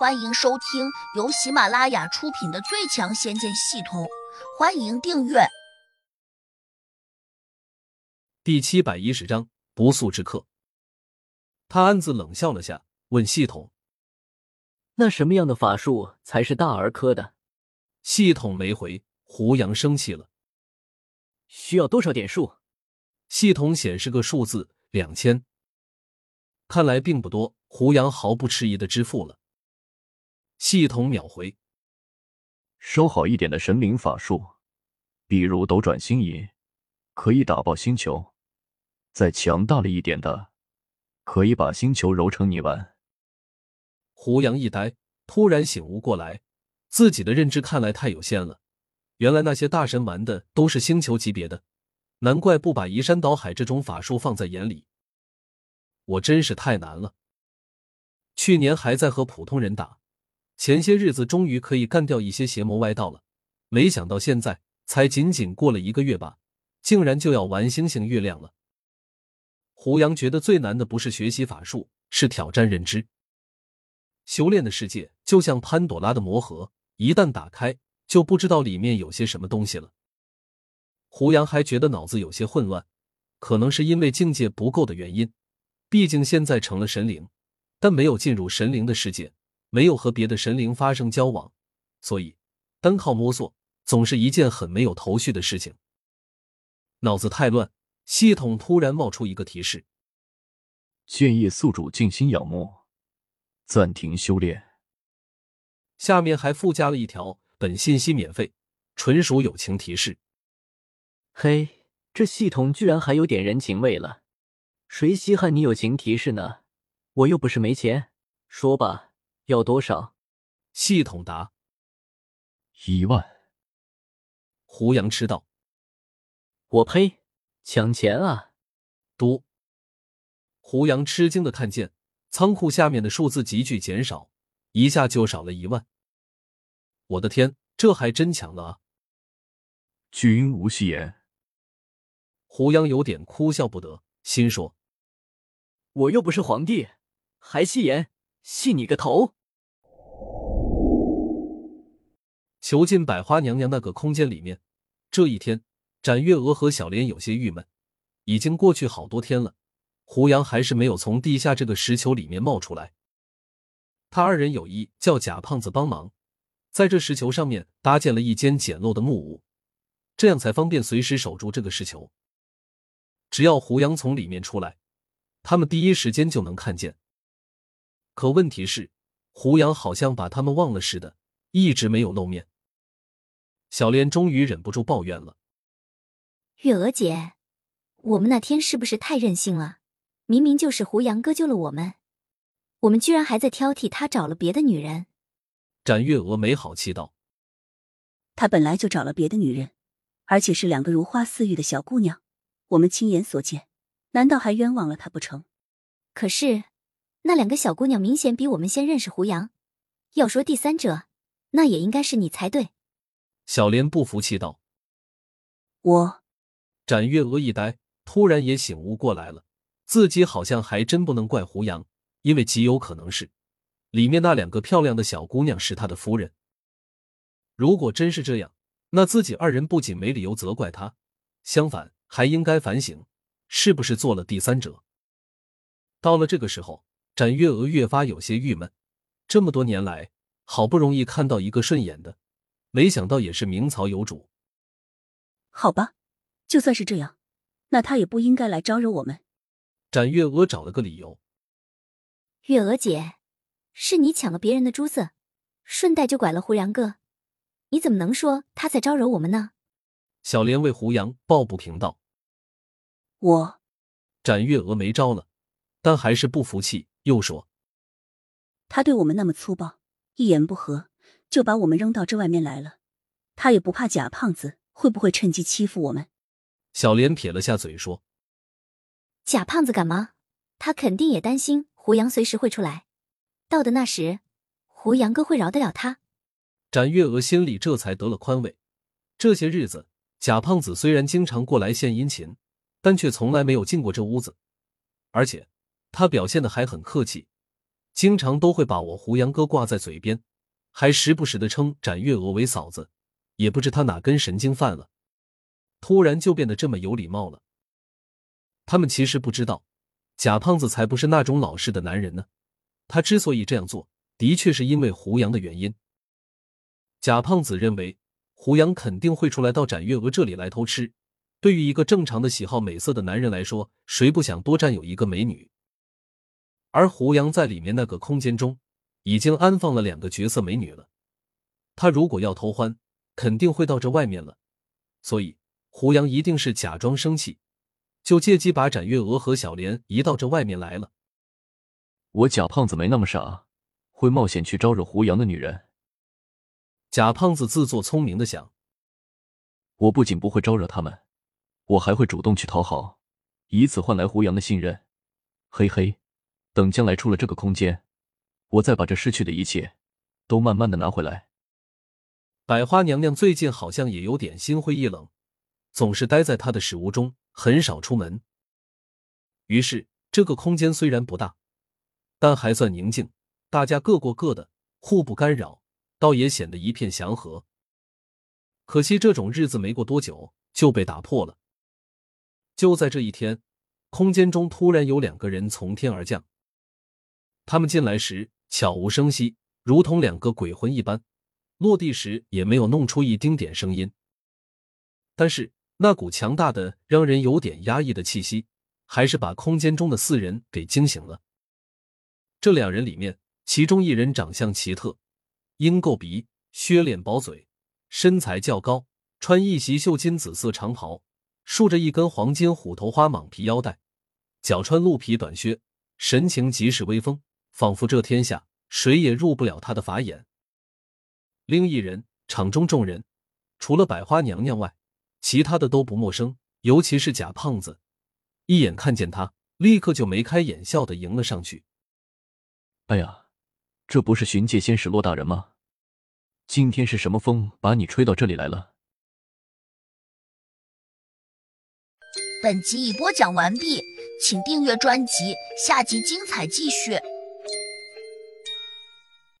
欢迎收听由喜马拉雅出品的《最强仙剑系统》，欢迎订阅。第七百一十章不速之客。他暗自冷笑了下，问系统：“那什么样的法术才是大儿科的？”系统没回。胡杨生气了：“需要多少点数？”系统显示个数字：两千。看来并不多。胡杨毫不迟疑的支付了。系统秒回：收好一点的神灵法术，比如斗转星移，可以打爆星球；再强大了一点的，可以把星球揉成泥丸。胡杨一呆，突然醒悟过来，自己的认知看来太有限了。原来那些大神玩的都是星球级别的，难怪不把移山倒海这种法术放在眼里。我真是太难了。去年还在和普通人打。前些日子终于可以干掉一些邪魔歪道了，没想到现在才仅仅过了一个月吧，竟然就要玩星星月亮了。胡杨觉得最难的不是学习法术，是挑战认知。修炼的世界就像潘朵拉的魔盒，一旦打开，就不知道里面有些什么东西了。胡杨还觉得脑子有些混乱，可能是因为境界不够的原因。毕竟现在成了神灵，但没有进入神灵的世界。没有和别的神灵发生交往，所以单靠摸索总是一件很没有头绪的事情。脑子太乱，系统突然冒出一个提示：建议宿主静心养默，暂停修炼。下面还附加了一条：本信息免费，纯属友情提示。嘿，这系统居然还有点人情味了，谁稀罕你友情提示呢？我又不是没钱，说吧。要多少？系统答：一万。胡杨吃道：“我呸！抢钱啊！”嘟。胡杨吃惊的看见仓库下面的数字急剧减少，一下就少了一万。我的天，这还真抢了啊！君无戏言。胡杨有点哭笑不得，心说：“我又不是皇帝，还戏言？戏你个头！”囚禁百花娘娘那个空间里面，这一天，展月娥和小莲有些郁闷。已经过去好多天了，胡杨还是没有从地下这个石球里面冒出来。他二人有意叫贾胖子帮忙，在这石球上面搭建了一间简陋的木屋，这样才方便随时守住这个石球。只要胡杨从里面出来，他们第一时间就能看见。可问题是，胡杨好像把他们忘了似的，一直没有露面。小莲终于忍不住抱怨了：“月娥姐，我们那天是不是太任性了？明明就是胡杨哥救了我们，我们居然还在挑剔他找了别的女人。”展月娥没好气道：“他本来就找了别的女人，而且是两个如花似玉的小姑娘，我们亲眼所见，难道还冤枉了他不成？可是那两个小姑娘明显比我们先认识胡杨，要说第三者，那也应该是你才对。”小莲不服气道：“我。”展月娥一呆，突然也醒悟过来了，自己好像还真不能怪胡杨，因为极有可能是里面那两个漂亮的小姑娘是他的夫人。如果真是这样，那自己二人不仅没理由责怪他，相反还应该反省，是不是做了第三者。到了这个时候，展月娥越发有些郁闷，这么多年来，好不容易看到一个顺眼的。没想到也是明曹有主。好吧，就算是这样，那他也不应该来招惹我们。展月娥找了个理由。月娥姐，是你抢了别人的珠子，顺带就拐了胡杨哥，你怎么能说他在招惹我们呢？小莲为胡杨抱不平道。我。展月娥没招了，但还是不服气，又说：“他对我们那么粗暴，一言不合。”就把我们扔到这外面来了，他也不怕假胖子会不会趁机欺负我们？小莲撇了下嘴说：“假胖子敢吗？他肯定也担心胡杨随时会出来，到的那时，胡杨哥会饶得了他？”展月娥心里这才得了宽慰。这些日子，假胖子虽然经常过来献殷勤，但却从来没有进过这屋子，而且他表现的还很客气，经常都会把我胡杨哥挂在嘴边，还时不时的称展月娥为嫂子，也不知他哪根神经犯了，突然就变得这么有礼貌了。他们其实不知道，贾胖子才不是那种老实的男人呢。他之所以这样做，的确是因为胡杨的原因。贾胖子认为胡杨肯定会出来到展月娥这里来偷吃。对于一个正常的喜好美色的男人来说，谁不想多占有一个美女？而胡杨在里面那个空间中已经安放了两个绝色美女了。他如果要偷欢，肯定会到这外面了。所以胡杨一定是假装生气，就借机把展月娥和小莲移到这外面来了。我贾胖子没那么傻，会冒险去招惹胡杨的女人。贾胖子自作聪明的想，我不仅不会招惹他们。我还会主动去讨好，以此换来胡杨的信任。嘿嘿，等将来出了这个空间，我再把这失去的一切都慢慢的拿回来。百花娘娘最近好像也有点心灰意冷，总是待在她的室屋中，很少出门。于是，这个空间虽然不大，但还算宁静，大家各过各的，互不干扰，倒也显得一片祥和。可惜，这种日子没过多久就被打破了。就在这一天，空间中突然有两个人从天而降。他们进来时悄无声息，如同两个鬼魂一般；落地时也没有弄出一丁点声音。但是那股强大的、让人有点压抑的气息，还是把空间中的四人给惊醒了。这两人里面，其中一人长相奇特，鹰构鼻，削脸薄嘴，身材较高，穿一袭绣金紫色长袍。竖着一根黄金虎头花蟒皮腰带，脚穿鹿皮短靴，神情极是威风，仿佛这天下谁也入不了他的法眼。另一人，场中众人除了百花娘娘外，其他的都不陌生，尤其是贾胖子，一眼看见他，立刻就眉开眼笑的迎了上去。哎呀，这不是巡界仙使骆大人吗？今天是什么风把你吹到这里来了？本集已播讲完毕，请订阅专辑，下集精彩继续。